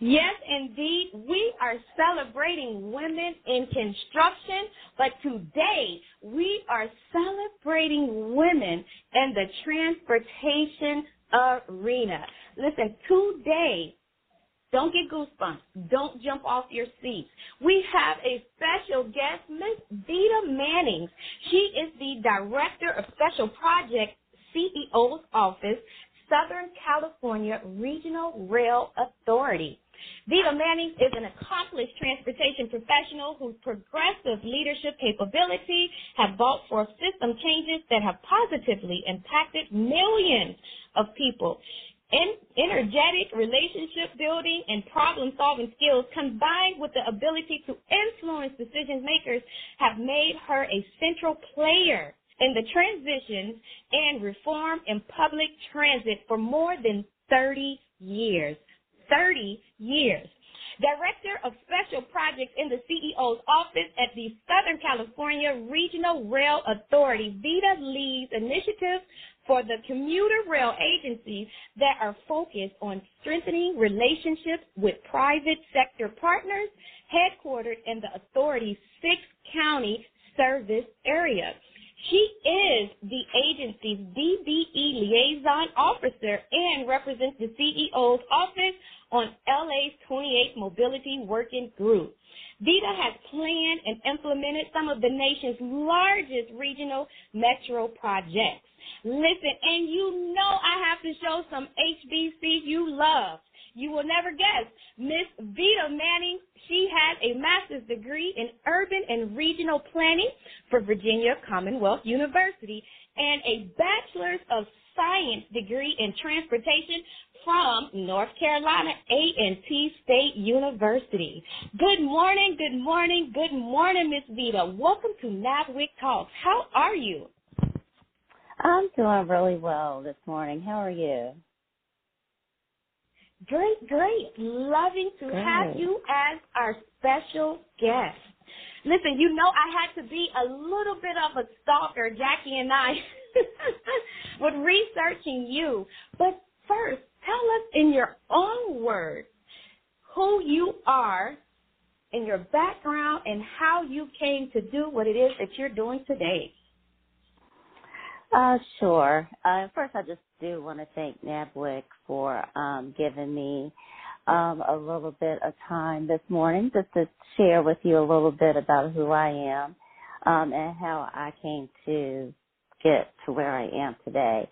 Yes, indeed. We are celebrating women in construction, but today we are celebrating women in the transportation arena. Listen, today, don't get goosebumps. Don't jump off your seats. We have a special guest, Miss Vida Mannings. She is the Director of Special Projects CEO's Office, Southern California Regional Rail Authority. Vida Manning is an accomplished transportation professional whose progressive leadership capabilities have brought forth system changes that have positively impacted millions of people. Energetic relationship building and problem solving skills combined with the ability to influence decision makers have made her a central player in the transitions and reform in public transit for more than 30 years. 30 years. Director of Special Projects in the CEO's office at the Southern California Regional Rail Authority, Vida leads initiatives for the commuter rail agencies that are focused on strengthening relationships with private sector partners headquartered in the authority's six county service area. She is the agency's DBE liaison officer and represents the CEO's office on LA's 28 Mobility Working Group. Vida has planned and implemented some of the nation's largest regional metro projects. Listen, and you know I have to show some HBCU love. You will never guess. Miss Vida Manning, she has a master's degree in urban and regional planning for Virginia Commonwealth University and a bachelor's of science degree in transportation from North Carolina A&T State University. Good morning, good morning, good morning, Miss Vida. Welcome to NABWIC Talks. How are you? I'm doing really well this morning. How are you? Great, great. Loving to Great. have you as our special guest. Listen, you know I had to be a little bit of a stalker, Jackie and I, with researching you. But first, tell us in your own words who you are and your background and how you came to do what it is that you're doing today. Uh, sure. Uh, first, I just do want to thank NABWIC for um, giving me um, a little bit of time this morning just to share with you a little bit about who I am um, and how I came to get to where I am today.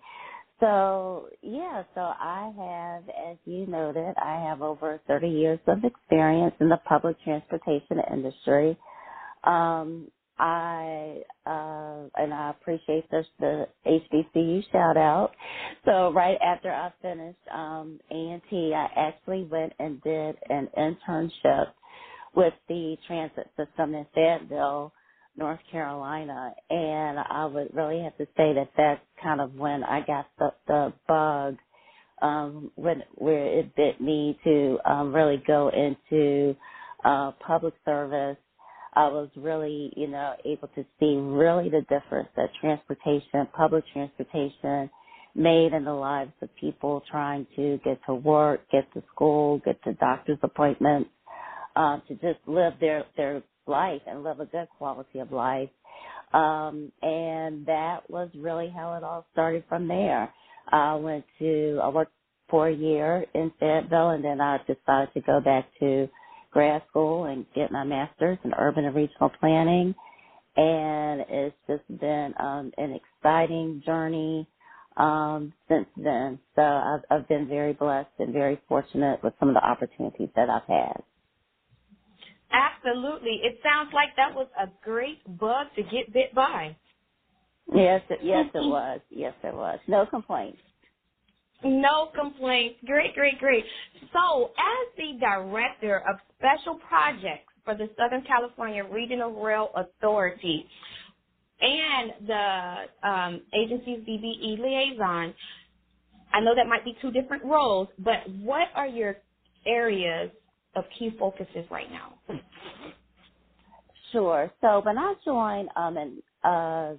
So, yeah, so I have, as you noted, I have over 30 years of experience in the public transportation industry. Um, I uh and I appreciate the the HBCU shout out. So right after I finished um A and T I actually went and did an internship with the transit system in Fayetteville, North Carolina and I would really have to say that that's kind of when I got the the bug um when where it bit me to um really go into uh public service I was really, you know, able to see really the difference that transportation, public transportation made in the lives of people trying to get to work, get to school, get to doctor's appointments, um, to just live their, their life and live a good quality of life. Um, and that was really how it all started from there. I went to, I worked for a year in Fayetteville and then I decided to go back to grad school and get my master's in urban and regional planning. And it's just been um, an exciting journey um, since then. So I've, I've been very blessed and very fortunate with some of the opportunities that I've had. Absolutely. It sounds like that was a great bug to get bit by. Yes, it, yes, it was. Yes, it was. No complaints. No complaints. Great, great, great. So, as the director of special projects for the Southern California Regional Rail Authority and the um, agency's DBE liaison, I know that might be two different roles, but what are your areas of key focuses right now? Sure. So when I um, and uh,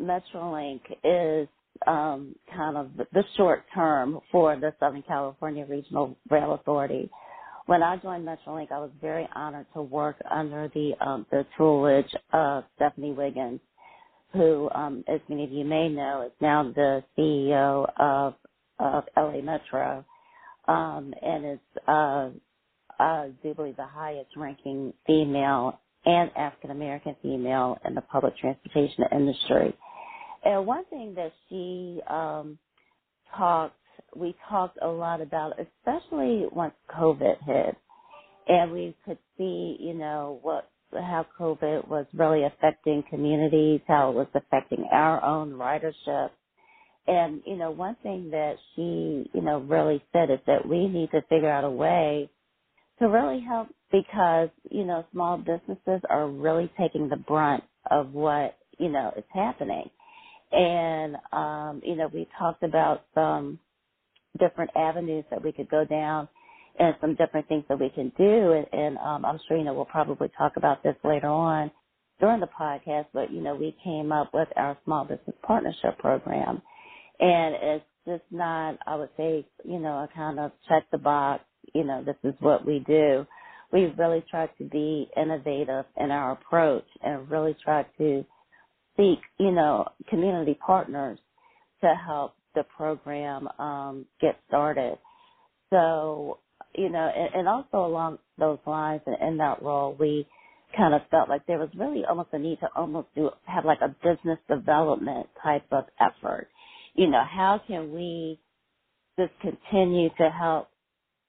MetroLink is um, kind of the short term for the Southern California Regional Rail Authority. when I joined Metrolink, I was very honored to work under the um, the tutelage of Stephanie Wiggins, who, um, as many of you may know, is now the CEO of of LA Metro, um, and is uh, do believe the highest ranking female and African American female in the public transportation industry. And one thing that she um, talked, we talked a lot about, especially once COVID hit, and we could see, you know, what how COVID was really affecting communities, how it was affecting our own ridership. And, you know, one thing that she, you know, really said is that we need to figure out a way to really help because, you know, small businesses are really taking the brunt of what, you know, is happening. And, um, you know, we talked about some different avenues that we could go down and some different things that we can do. And, and um, I'm sure, you know, we'll probably talk about this later on during the podcast, but, you know, we came up with our small business partnership program. And it's just not, I would say, you know, a kind of check the box you know, this is what we do. We really try to be innovative in our approach and really try to seek, you know, community partners to help the program um, get started. So, you know, and, and also along those lines and in that role, we kind of felt like there was really almost a need to almost do have like a business development type of effort. You know, how can we just continue to help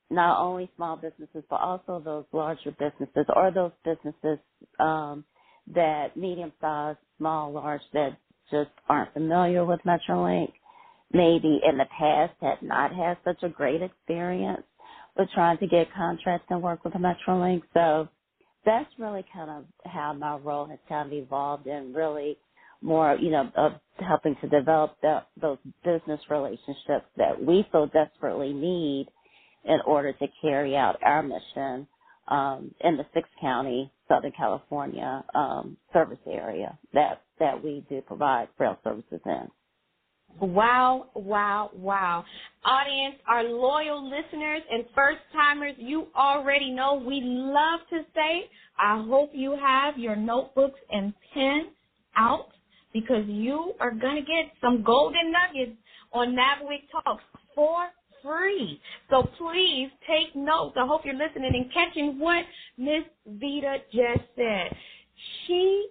not only small businesses, but also those larger businesses or those businesses um, that medium sized, small, large that just aren't familiar with Metrolink, maybe in the past had not had such a great experience with trying to get contracts and work with Metrolink. So that's really kind of how my role has kind of evolved and really more, you know, of helping to develop the, those business relationships that we so desperately need in order to carry out our mission um, in the six county Southern California um, service area that that we do provide rail services in. Wow, wow, wow. Audience, our loyal listeners and first timers, you already know we love to say, I hope you have your notebooks and pens out because you are going to get some golden nuggets on NABWIC Talks for free. So please take notes. I hope you're listening and catching what Miss Vida just said. She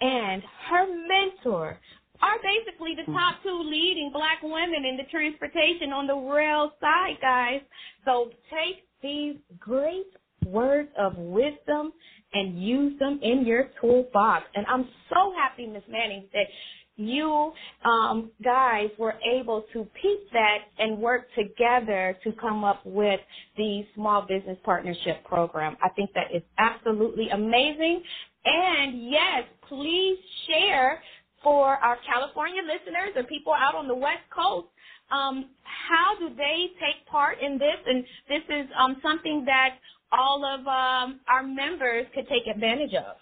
and her mentor are basically the top mm-hmm. two leading black women in the transportation on the rail side, guys. So take these great words of wisdom and use them in your toolbox. And I'm so happy, Miss Manning, that you um, guys were able to piece that and work together to come up with the small business partnership program. I think that is absolutely amazing. And yes, please share for our California listeners and people out on the West Coast. Um, how do they take part in this? And this is um, something that all of um, our members could take advantage of.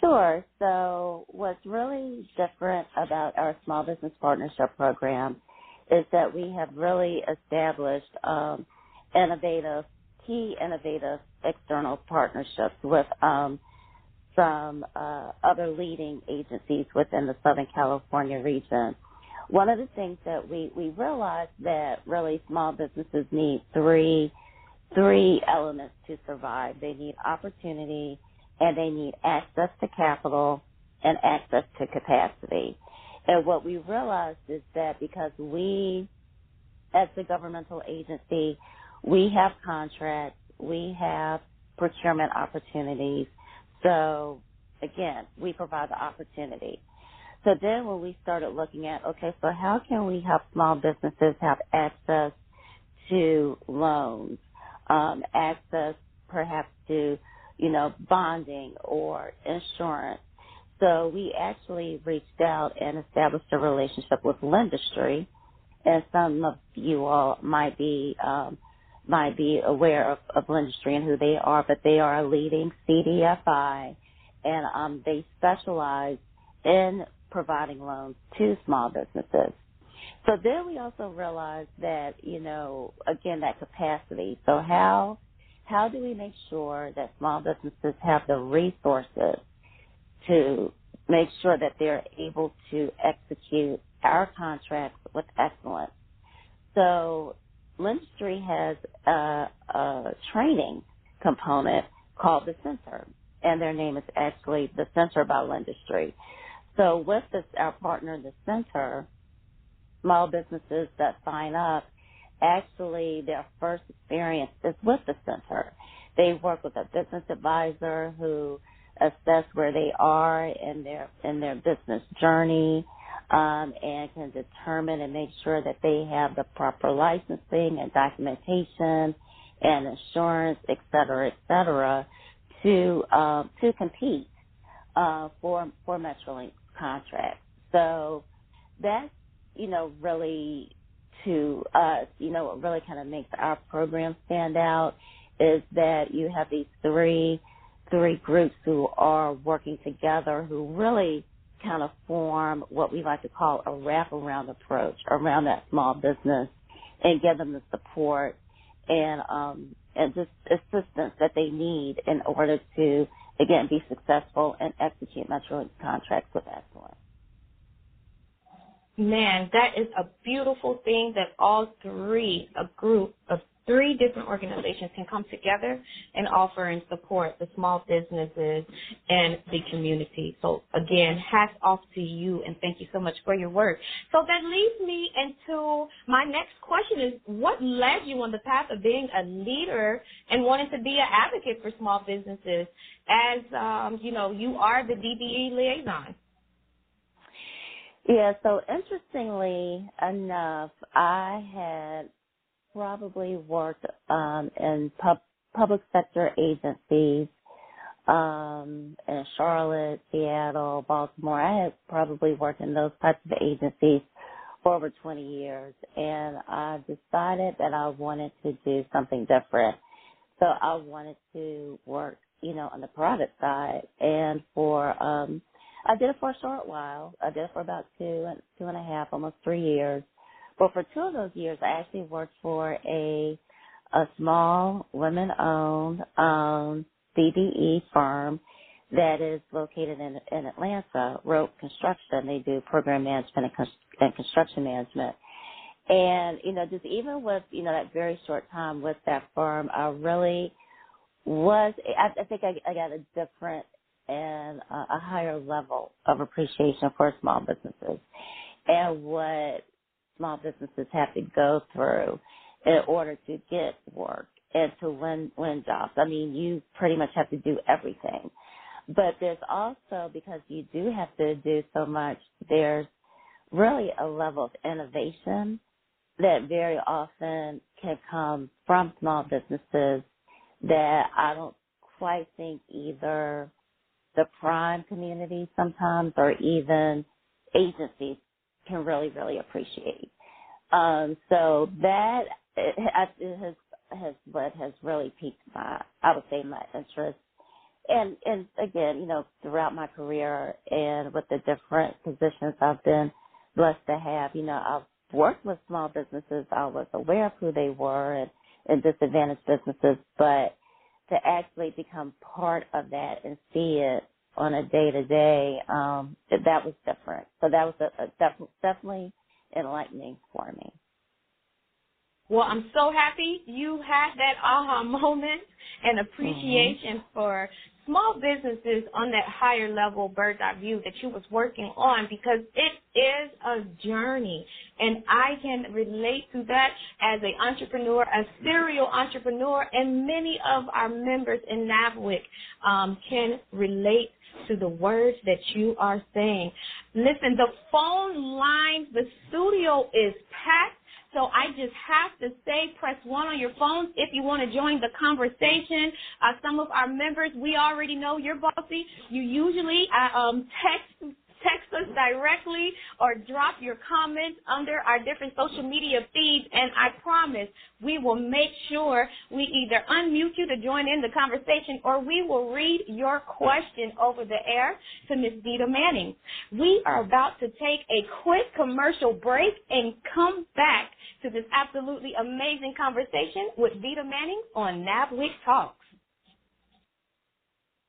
Sure. So what's really different about our small business partnership program is that we have really established um, innovative, key innovative external partnerships with um, some uh, other leading agencies within the Southern California region. One of the things that we, we realized that really small businesses need three three elements to survive. They need opportunity, and they need access to capital and access to capacity. And what we realized is that because we, as the governmental agency, we have contracts, we have procurement opportunities. So again, we provide the opportunity. So then when we started looking at, okay, so how can we help small businesses have access to loans, um, access perhaps to you know, bonding or insurance. So we actually reached out and established a relationship with Lendistry, and some of you all might be um, might be aware of, of Lendistry and who they are, but they are a leading CDFI, and um, they specialize in providing loans to small businesses. So then we also realized that, you know, again, that capacity. So how, how do we make sure that small businesses have the resources to make sure that they're able to execute our contracts with excellence? So Lendistry has a, a training component called the Center, and their name is actually the Center by Lendistry. So with this, our partner, the Center, small businesses that sign up, actually their first experience is with the Center. They work with a business advisor who assess where they are in their in their business journey um, and can determine and make sure that they have the proper licensing and documentation and insurance, et cetera, et cetera, to um, to compete uh, for for MetroLink contracts. So that's you know really to us, you know, what really kind of makes our program stand out is that you have these three three groups who are working together who really kind of form what we like to call a wraparound approach around that small business and give them the support and um and just assistance that they need in order to again be successful and execute MetroLink contracts with excellence. Man, that is a beautiful thing that all three, a group of three different organizations can come together and offer and support the small businesses and the community. So again, hats off to you and thank you so much for your work. So that leads me into my next question is what led you on the path of being a leader and wanting to be an advocate for small businesses as, um, you know, you are the DBE liaison? Yeah, so interestingly enough, I had probably worked um, in pub- public sector agencies um, in Charlotte, Seattle, Baltimore. I had probably worked in those types of agencies for over 20 years, and I decided that I wanted to do something different. So I wanted to work, you know, on the private side, and for um, I did it for a short while. I did it for about two and two and a half, almost three years. But for two of those years, I actually worked for a a small women-owned um, BDE firm that is located in in Atlanta, Rope Construction. They do program management and, and construction management. And you know, just even with you know that very short time with that firm, I really was. I, I think I, I got a different and a, higher level of appreciation for small businesses and what small businesses have to go through in order to get work and to win win jobs. I mean, you pretty much have to do everything. But there's also because you do have to do so much, there's really a level of innovation that very often can come from small businesses that I don't quite think either the prime community sometimes or even agencies can really, really appreciate. Um, so that it has has what has really piqued my I would say my interest. And and again, you know, throughout my career and with the different positions I've been blessed to have, you know, I've worked with small businesses. I was aware of who they were and, and disadvantaged businesses, but to actually become part of that and see it on a day to day, um, that was different. So that was a, a def- definitely enlightening for me. Well, I'm so happy you had that aha moment and appreciation mm-hmm. for small businesses on that higher level bird's eye view that you was working on because it is a journey and I can relate to that as an entrepreneur, a serial entrepreneur, and many of our members in NABWIC um, can relate to the words that you are saying. Listen, the phone lines, the studio is packed. So I just have to say, press one on your phones if you want to join the conversation. Uh, some of our members, we already know you're bossy. You usually uh, um, text text us directly or drop your comments under our different social media feeds, and I promise we will make sure we either unmute you to join in the conversation or we will read your question over the air to Ms. Vida Manning. We are about to take a quick commercial break and come back to this absolutely amazing conversation with Vida Manning on NABWIC Talks.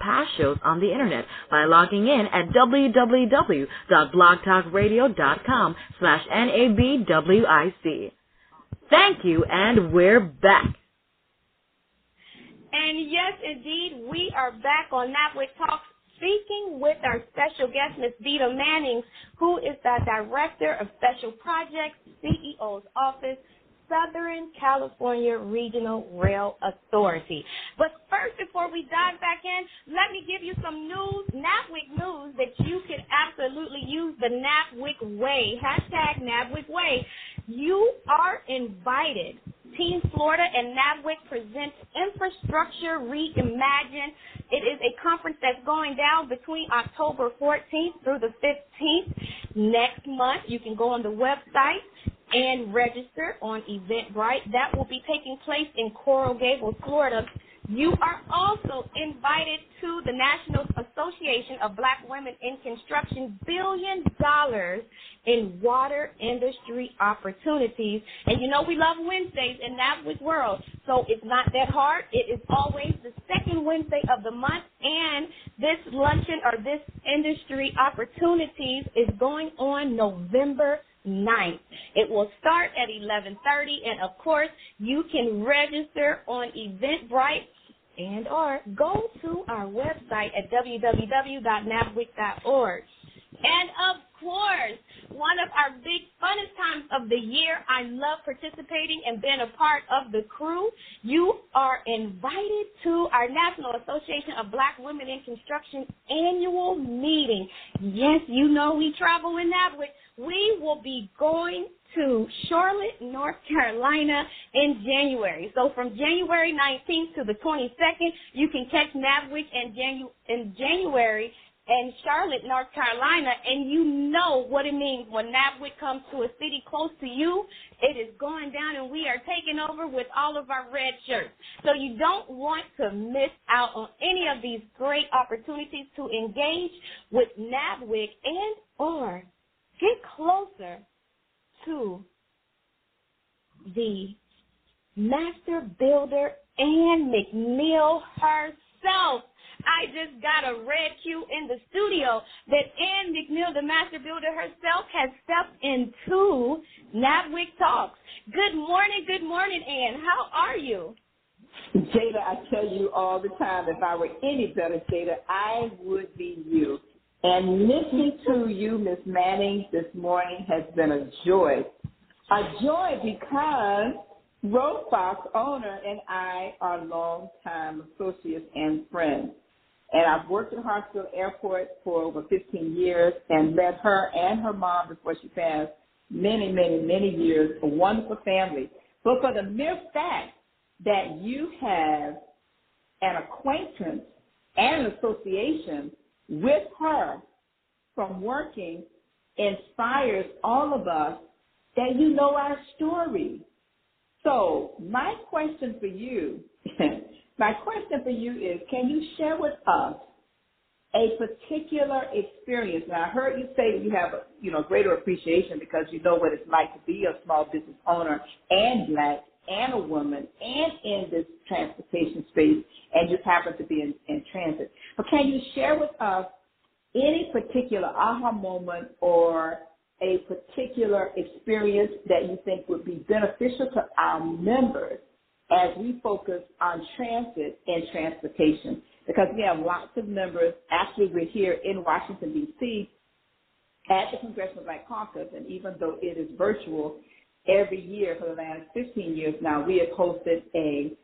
past shows on the internet by logging in at www.blogtalkradio.com slash NABWIC. Thank you, and we're back. And yes, indeed, we are back on NABWIC Talks speaking with our special guest, Ms. Vida Mannings, who is the Director of Special Projects, CEO's Office, Southern California Regional Rail Authority. But first, before we dive back in, let me give you some news, NABWIC news, that you can absolutely use the NABWIC way. Hashtag NABWIC way. You are invited. Team Florida and NABWIC presents Infrastructure Reimagined. It is a conference that's going down between October 14th through the 15th next month. You can go on the website and register on Eventbrite. That will be taking place in Coral Gables, Florida. You are also invited to the National Association of Black Women in Construction billion dollars in water industry opportunities. And you know we love Wednesdays in NABWIC world, so it's not that hard. It is always the second Wednesday of the month, and this luncheon or this industry opportunities is going on November 9th. It will start at 11:30 and of course, you can register on Eventbrite and or go to our website at www.nabwic.org. And of course, one of our big funnest times of the year. I love participating and being a part of the crew. You are invited to our National Association of Black Women in Construction annual meeting. Yes, you know we travel in NABWIC. We will be going to Charlotte, North Carolina in January. So from January 19th to the 22nd, you can catch NABWIC in, Janu- in January in Charlotte, North Carolina, and you know what it means when NABWIC comes to a city close to you. It is going down, and we are taking over with all of our red shirts. So you don't want to miss out on any of these great opportunities to engage with NABWIC and or get closer to the master builder Ann McNeill herself. I just got a red cue in the studio that Ann McNeill, the master builder herself, has stepped into NABWIC Talks. Good morning, good morning, Ann. How are you? Jada, I tell you all the time, if I were any better, Jada, I would be you. And listening to you, Miss Manning, this morning has been a joy. A joy because Rose Fox, owner, and I are longtime associates and friends. And I've worked at Hartsfield Airport for over 15 years and led her and her mom before she passed many, many, many years, a wonderful family. But for the mere fact that you have an acquaintance and an association with her from working inspires all of us that you know our story. So my question for you My question for you is, can you share with us a particular experience. Now, I heard you say you have, a, you know, greater appreciation because you know what it's like to be a small business owner and black and a woman and in this transportation space and just happen to be in, in transit. But can you share with us any particular aha moment or a particular experience that you think would be beneficial to our members as we focus on transit and transportation? Because we have lots of members. Actually, we're here in Washington, D.C. at the Congressional Black Caucus, and even though it is virtual, every year for the last 15 years now, we have hosted a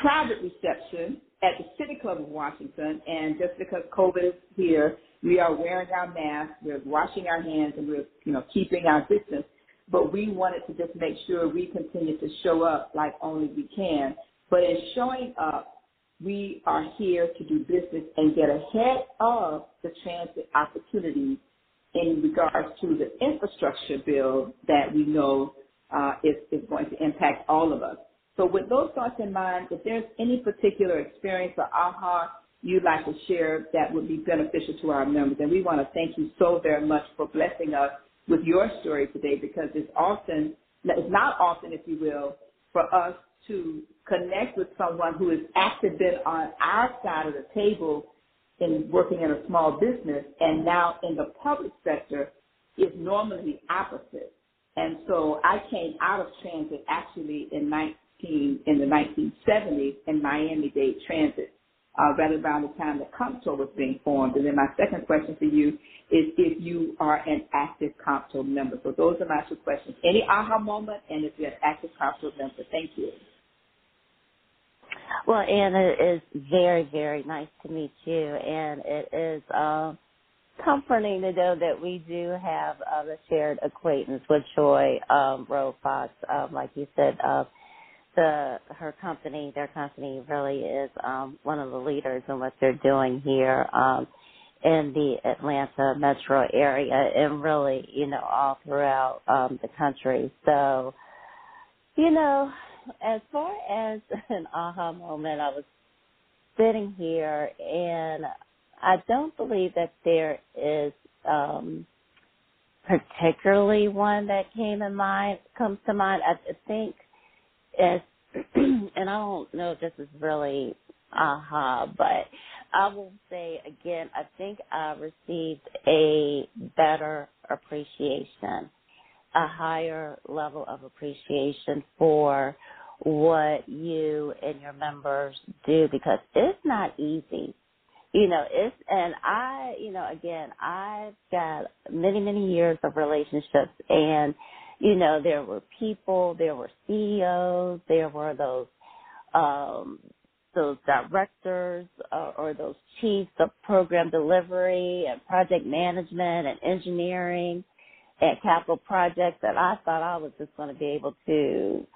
private reception at the City Club of Washington. And just because COVID is here, we are wearing our masks, we're washing our hands, and we're you know keeping our distance. But we wanted to just make sure we continue to show up like only we can. But in showing up, we are here to do business and get ahead of the transit opportunities in regards to the infrastructure bill that we know uh, is, is going to impact all of us. So with those thoughts in mind, if there's any particular experience or aha you'd like to share that would be beneficial to our members, and we want to thank you so very much for blessing us with your story today because it's often, it's not often, if you will, for us to connect with someone who has actually been on our side of the table in working in a small business and now in the public sector is normally opposite. And so I came out of transit actually in 19, in the 1970s in Miami-Dade Transit, uh, right around the time that COMTO was being formed. And then my second question for you is if you are an active COMTO member. So those are my two questions. Any aha moment and if you're an active COMTO member. Thank you. Well, Ann, it is very, very nice to meet you, and it is uh, comforting to know that we do have uh, a shared acquaintance with Joy um, Rowe Fox. Um, like you said, uh, the her company, their company, really is um, one of the leaders in what they're doing here um, in the Atlanta metro area, and really, you know, all throughout um, the country. So, you know, as far as an aha moment, I was sitting here and I don't believe that there is um particularly one that came in mind comes to mind. I think as and I don't know if this is really aha, but I will say again, I think I received a better appreciation a higher level of appreciation for what you and your members do because it's not easy. You know, it's, and I, you know, again, I've got many, many years of relationships and, you know, there were people, there were CEOs, there were those, um, those directors uh, or those chiefs of program delivery and project management and engineering and capital projects that I thought I was just going to be able to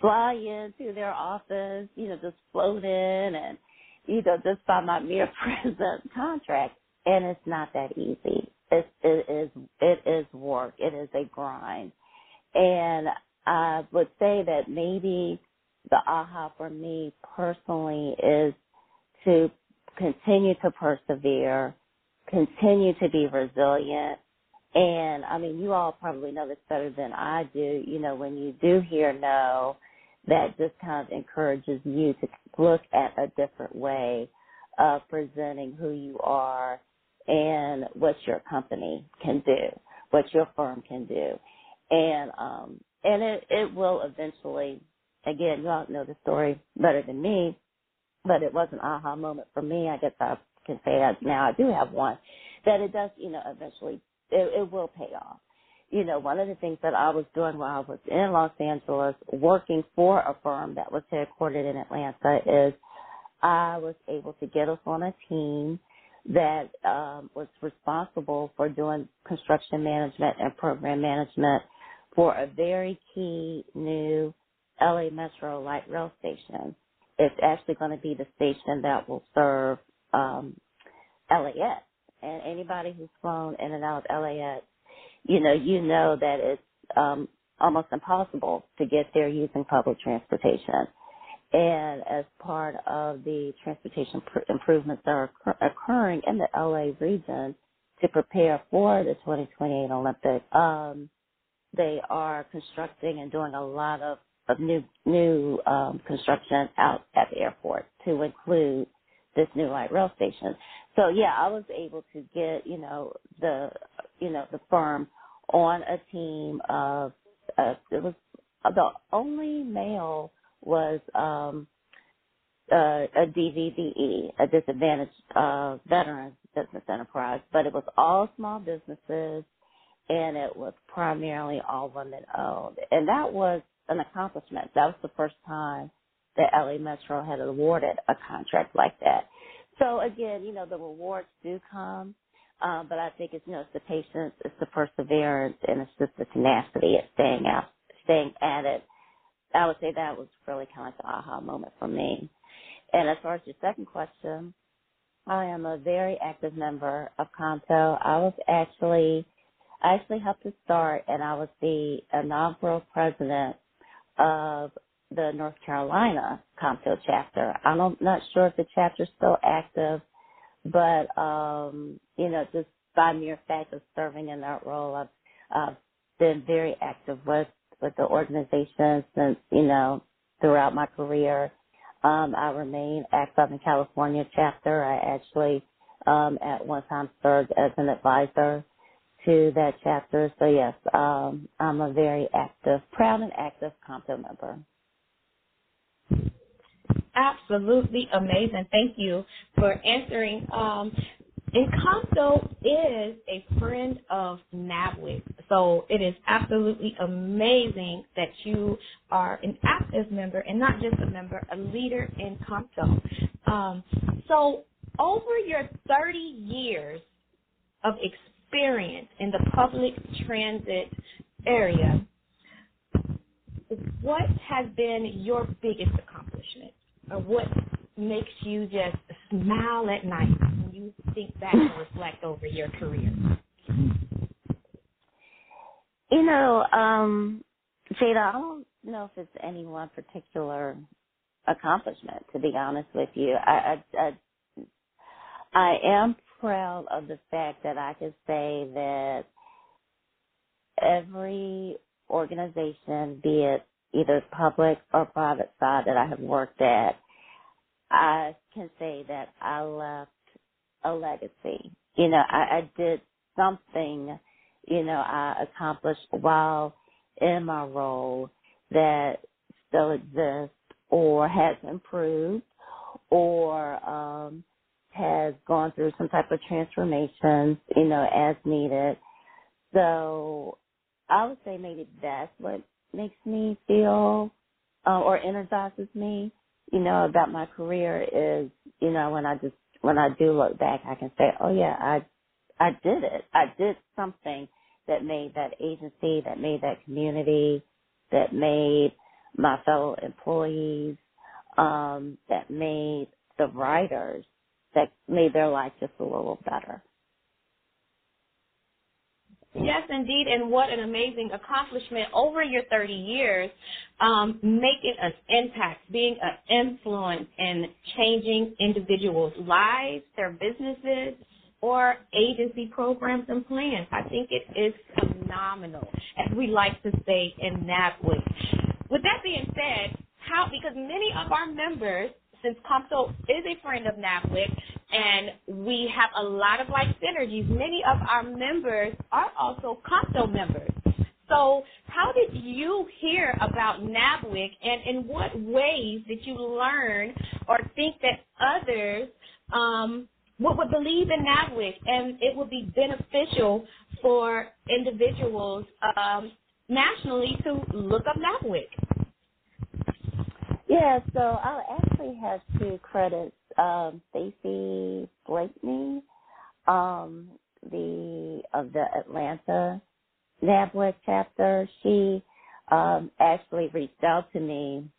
fly into their office, you know, just float in and, you know, just by my mere presence contract. And it's not that easy. It, it is, it is work. It is a grind. And I would say that maybe the aha for me personally is to continue to persevere, continue to be resilient, and I mean, you all probably know this better than I do. You know, when you do hear no, that just kind of encourages you to look at a different way of presenting who you are and what your company can do, what your firm can do. And um and it, it will eventually again, you all know the story better than me, but it was an aha moment for me. I guess I can say that now I do have one. That it does, you know, eventually it, it will pay off. You know, one of the things that I was doing while I was in Los Angeles working for a firm that was headquartered in Atlanta is I was able to get us on a team that um, was responsible for doing construction management and program management for a very key new LA Metro light rail station. It's actually going to be the station that will serve um, LAX and anybody who's flown in and out of LAX, you know, you know that it's um, almost impossible to get there using public transportation. And as part of the transportation pr- improvements that are occur- occurring in the LA region to prepare for the 2028 Olympic, um, they are constructing and doing a lot of, of new new um, construction out at the airport to include this new light rail station. So yeah, I was able to get you know the you know the firm on a team of uh, it was the only male was um uh, a DVBE, a disadvantaged uh, veterans business enterprise, but it was all small businesses and it was primarily all women owned. And that was an accomplishment. That was the first time that LA Metro had awarded a contract like that. So again, you know, the rewards do come, um, but I think it's, you know, it's the patience, it's the perseverance, and it's just the tenacity of staying out, staying at it. I would say that was really kind of like the aha moment for me. And as far as your second question, I am a very active member of COMTO. I was actually, I actually helped to start, and I was the inaugural president of the North Carolina COMTO chapter. I'm not sure if the chapter's still active, but um, you know, just by mere fact of serving in that role, I've uh, been very active with with the organization since you know throughout my career. Um, I remain active in California chapter. I actually um, at one time served as an advisor to that chapter. So yes, um, I'm a very active, proud and active COMTO member. Absolutely amazing. Thank you for answering. Um, COMTO is a friend of NABWIC, so it is absolutely amazing that you are an active member and not just a member, a leader in COMTO. Um, so over your 30 years of experience in the public transit area, what has been your biggest accomplishment? Or what makes you just smile at night when you think back and reflect over your career? You know, um, Jada, I don't know if it's any one particular accomplishment. To be honest with you, I, I, I, I am proud of the fact that I can say that every organization, be it either public or private side that I have worked at, I can say that I left a legacy. You know, I, I did something, you know, I accomplished while in my role that still exists or has improved or um has gone through some type of transformation, you know, as needed. So I would say maybe that's what makes me feel uh, or energizes me, you know, about my career is, you know, when I just when I do look back, I can say, oh yeah, I I did it. I did something that made that agency, that made that community, that made my fellow employees, um, that made the riders, that made their life just a little better. Yes, indeed, and what an amazing accomplishment over your 30 years, um, making an impact, being an influence in changing individuals' lives, their businesses, or agency programs and plans. I think it is phenomenal, as we like to say in NABWIC. With that being said, how, because many of our members since COMTO is a friend of NABWIC and we have a lot of like synergies, many of our members are also COMTO members. So how did you hear about NABWIC and in what ways did you learn or think that others um, would, would believe in NABWIC and it would be beneficial for individuals um, nationally to look up NABWIC? Yeah, so I actually have to credit um, Stacy Blakeney, um, the of the Atlanta NABWIC chapter. She um, actually reached out to me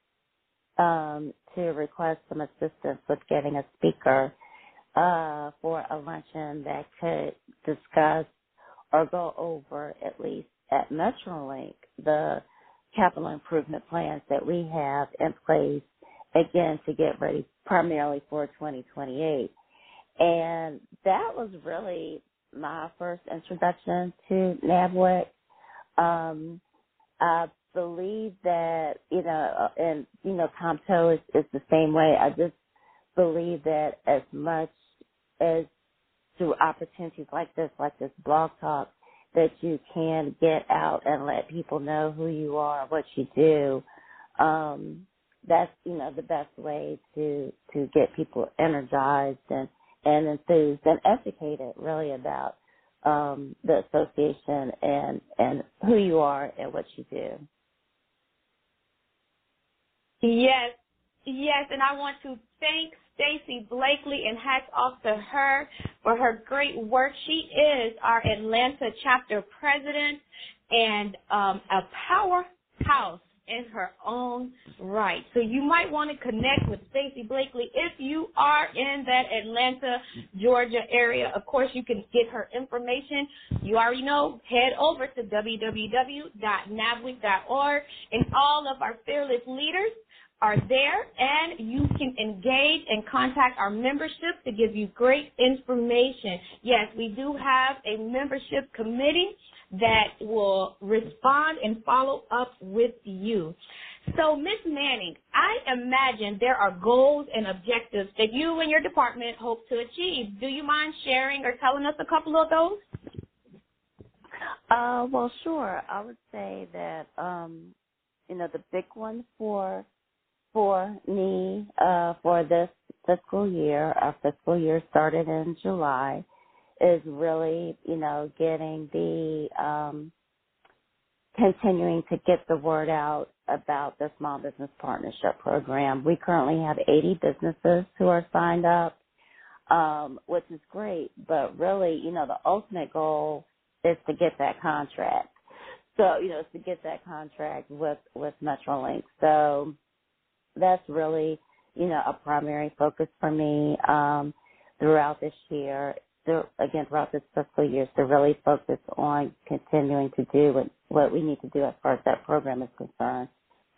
um, to request some assistance with getting a speaker uh, for a luncheon that could discuss or go over at least at MetroLink the capital improvement plans that we have in place again to get ready primarily for 2028. And that was really my first introduction to NABWIC. Um, I believe that, you know, and, you know, COMTO is, is the same way. I just believe that as much as through opportunities like this, like this blog talk, that you can get out and let people know who you are, what you do. Um, that's you know the best way to to get people energized and and enthused and educated really about um, the association and and who you are and what you do. Yes, yes, and I want to thank Stacy Blakely and hats off to her for her great work. She is our Atlanta chapter president and um, a powerhouse in her own right. So you might want to connect with Stacy Blakely if you are in that Atlanta, Georgia area. Of course, you can get her information. You already know, head over to www.nabwic.org and all of our fearless leaders are there and you can engage and contact our membership to give you great information. Yes, we do have a membership committee that will respond and follow up with you. So, Ms. Manning, I imagine there are goals and objectives that you and your department hope to achieve. Do you mind sharing or telling us a couple of those? Uh, well, sure. I would say that, um, you know, the big one for for me uh, for this fiscal year, our fiscal year started in July, is really, you know, getting the um, continuing to get the word out about the Small Business Partnership Program. We currently have 80 businesses who are signed up, um, which is great, but really, you know, the ultimate goal is to get that contract. So, you know, to get that contract with, with Metrolink. So that's really, you know, a primary focus for me, um, throughout this year again throughout this fiscal year to really focus on continuing to do what, what we need to do as far as that program is concerned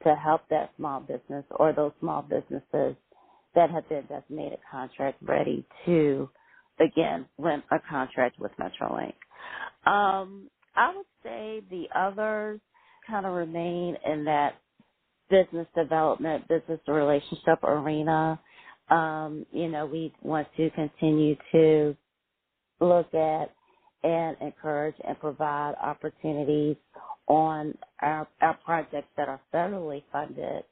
to help that small business or those small businesses that have been designated contract ready to again win a contract with Metrolink. Um, I would say the others kind of remain in that business development, business relationship arena. Um, you know, we want to continue to look at and encourage and provide opportunities on our, our projects that are federally funded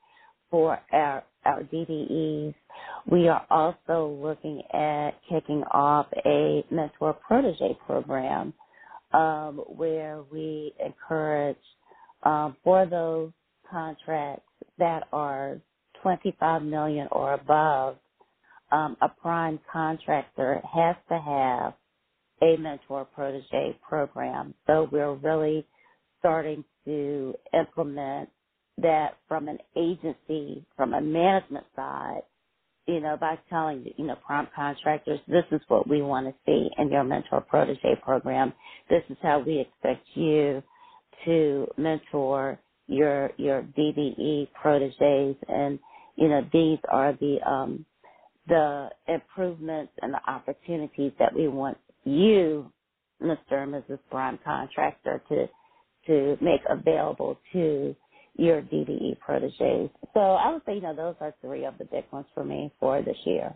for our, our DBEs. We are also looking at kicking off a mentor protege program um, where we encourage um, for those contracts that are 25 million or above, um, a prime contractor has to have a mentor protege program. So we're really starting to implement that from an agency, from a management side, you know, by telling, you know, prime contractors, this is what we want to see in your mentor protege program. This is how we expect you to mentor your, your DBE proteges and, you know, these are the, um, the improvements and the opportunities that we want you, Mr. and Mrs. Prime Contractor, to to make available to your DBE proteges. So I would say, you know, those are three of the big ones for me for this year.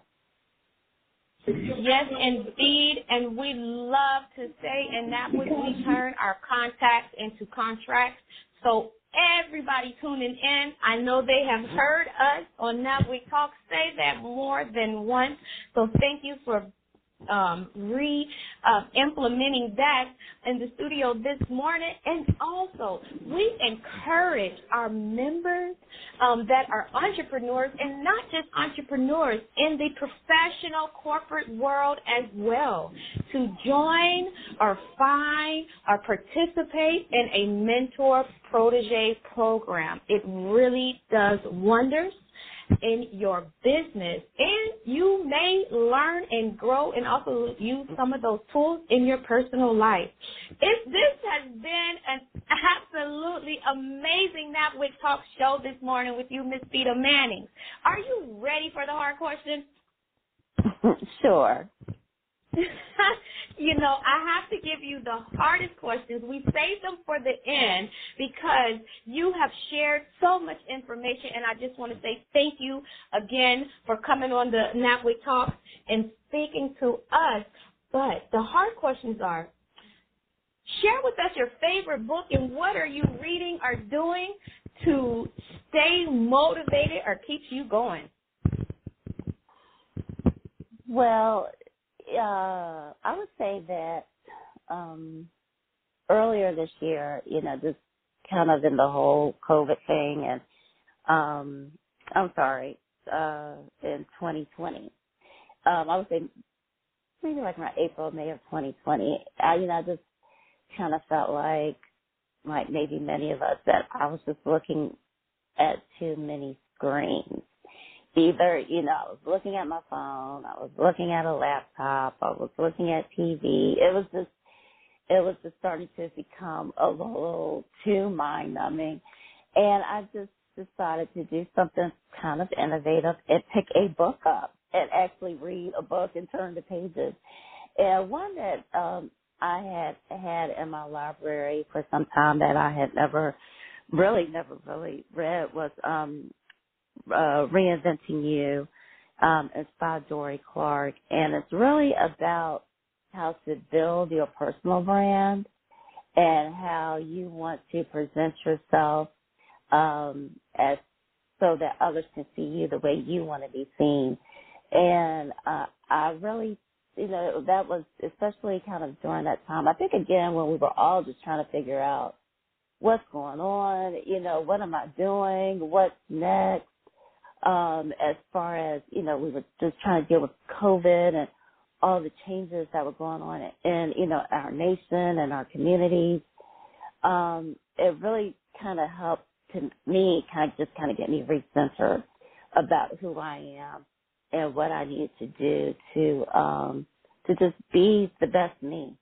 Yes, indeed, and we love to say, and that would we turn our contacts into contracts. So everybody tuning in, I know they have heard us on NABWIC Talk say that more than once. So thank you for um, re uh, implementing that in the studio this morning. And also, we encourage our members um, that are entrepreneurs and not just entrepreneurs in the professional corporate world as well to join or find or participate in a mentor protege program. It really does wonders in your business. And you may learn and grow and also use some of those tools in your personal life. If this has been an absolutely amazing NABWIC Talk show this morning with you, Miss Vida Manning, are you ready for the hard question? sure. you know, I have to give you the hardest questions. We save them for the end because you have shared so much information, and I just want to say thank you again for coming on the NABWIC Talk and speaking to us. But the hard questions are, share with us your favorite book and what are you reading or doing to stay motivated or keep you going? Well, uh, I would say that um, earlier this year, you know, just kind of in the whole COVID thing, and um, I'm sorry, uh, in 2020, um, I would say maybe like around April, May of 2020. I, you know, I just kind of felt like, like maybe many of us, that I was just looking at too many screens either, you know, I was looking at my phone, I was looking at a laptop, I was looking at TV. It was just, it was just starting to become a little too mind numbing. And I just decided to do something kind of innovative and pick a book up and actually read a book and turn the pages. And one that, um, I had had in my library for some time that I had never really never really read was um uh, Reinventing You. Um, it's by Dorie Clark, and it's really about how to build your personal brand and how you want to present yourself um, as so that others can see you the way you want to be seen. And uh, I really, you know, that was especially kind of during that time. I think again when we were all just trying to figure out what's going on, you know, what am I doing, what's next, um, as far as, you know, we were just trying to deal with COVID and all the changes that were going on in, you know, our nation and our communities. Um, it really kind of helped to me kind of just kind of get me recentered about who I am and what I need to do to, um, to just be the best me.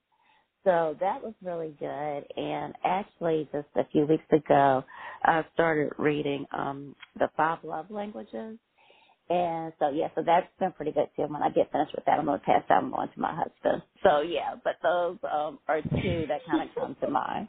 So that was really good. And actually, just a few weeks ago, I started reading um, the five love languages. And so yeah, so that's been pretty good too. When I get finished with that, I'm gonna pass that on to my husband. So yeah, but those um, are two that kind of come to mind.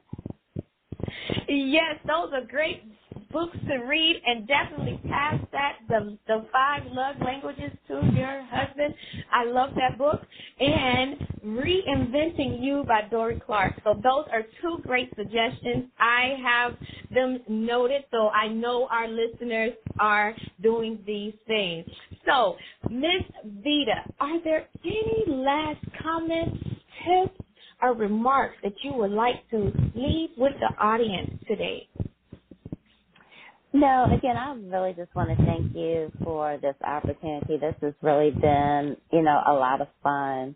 Yes, those are great books to read and definitely pass that the the five love languages to your husband. I love that book and Reinventing You by Dorie Clark. So those are two great suggestions. I have them noted so I know our listeners are doing these things. So, Miss Vida, are there any last comments, tips, or remarks that you would like to leave with the audience today? No, again, I really just want to thank you for this opportunity. This has really been, you know, a lot of fun.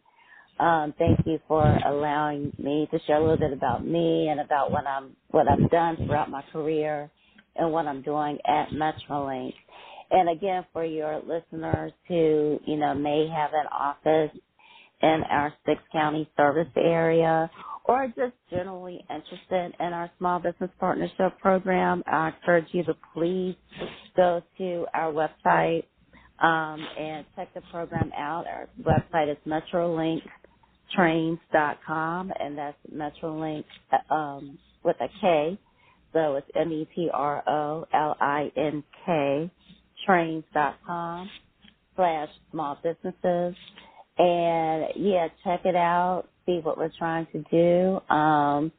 Um, thank you for allowing me to share a little bit about me and about what I'm, what I've done throughout my career and what I'm doing at Metrolink. And again, for your listeners who, you know, may have an office in our six county service area or just generally interested in our small business partnership program, I encourage you to please go to our website um, and check the program out. Our website is metrolinktrains.com, and that's Metrolink um, with a K. So it's M-E-T-R-O-L-I-N-K trains.com slash small businesses. And yeah, check it out see what we're trying to do. Um,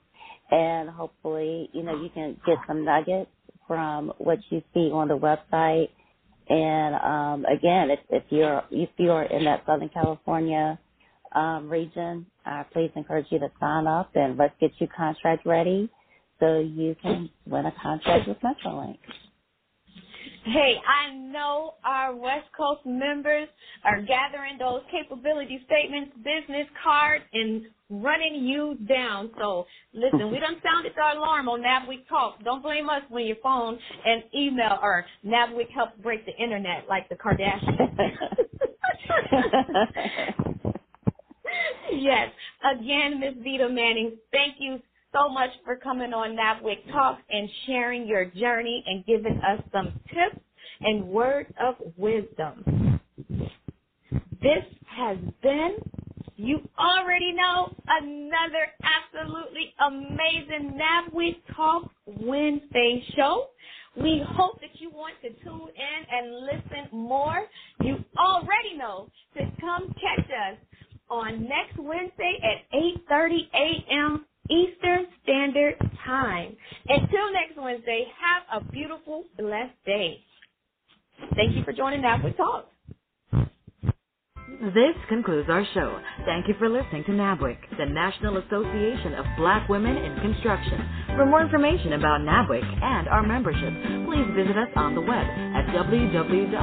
and hopefully, you know, you can get some nuggets from what you see on the website. And um, again, if, if you're if you're in that Southern California um, region, uh, please encourage you to sign up and let's get you contract ready so you can win a contract with Metrolink. Hey, I know our West Coast members are gathering those capability statements, business cards, and running you down. So listen, we done sounded our alarm on NABWIC Talk. Don't blame us when your phone and email or NABWIC helps break the internet like the Kardashians. yes. Again, Miss Vida Manning, thank you so much for coming on NABWIC Talk and sharing your journey and giving us some tips and words of wisdom. This has been, you already know, another absolutely amazing NABWIC Talk Wednesday show. We hope that you want to tune in and listen more. You already know to come catch us on next Wednesday at 8.30 a.m. Eastern Standard Time. Until next Wednesday, have a beautiful, blessed day. Thank you for joining NABWIC Talk. This concludes our show. Thank you for listening to NABWIC, the National Association of Black Women in Construction. For more information about NABWIC and our membership, please visit us on the web at www.nabwic.org.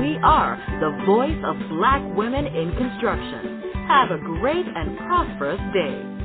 We are the voice of black women in construction. Have a great and prosperous day.